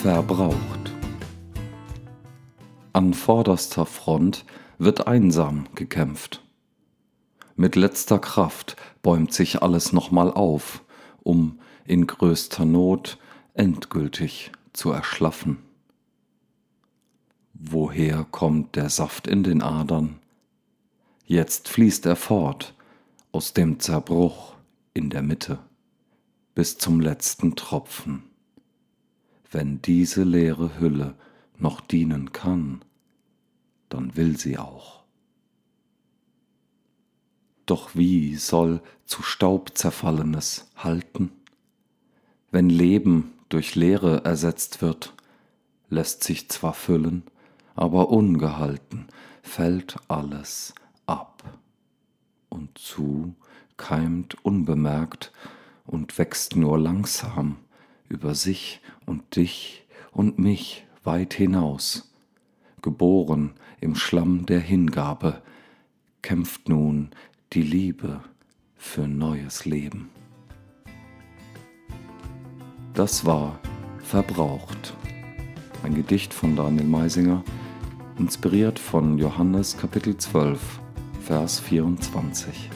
verbraucht. An vorderster Front wird einsam gekämpft. Mit letzter Kraft bäumt sich alles nochmal auf, um in größter Not endgültig zu erschlaffen. Woher kommt der Saft in den Adern? Jetzt fließt er fort aus dem Zerbruch in der Mitte bis zum letzten Tropfen. Wenn diese leere Hülle noch dienen kann, dann will sie auch. Doch wie soll zu Staub zerfallenes halten? Wenn Leben durch Leere ersetzt wird, lässt sich zwar füllen, aber ungehalten fällt alles ab. Und zu keimt unbemerkt und wächst nur langsam über sich und dich und mich weit hinaus. Geboren im Schlamm der Hingabe, kämpft nun die Liebe für neues Leben. Das war Verbraucht. Ein Gedicht von Daniel Meisinger, inspiriert von Johannes Kapitel 12, Vers 24.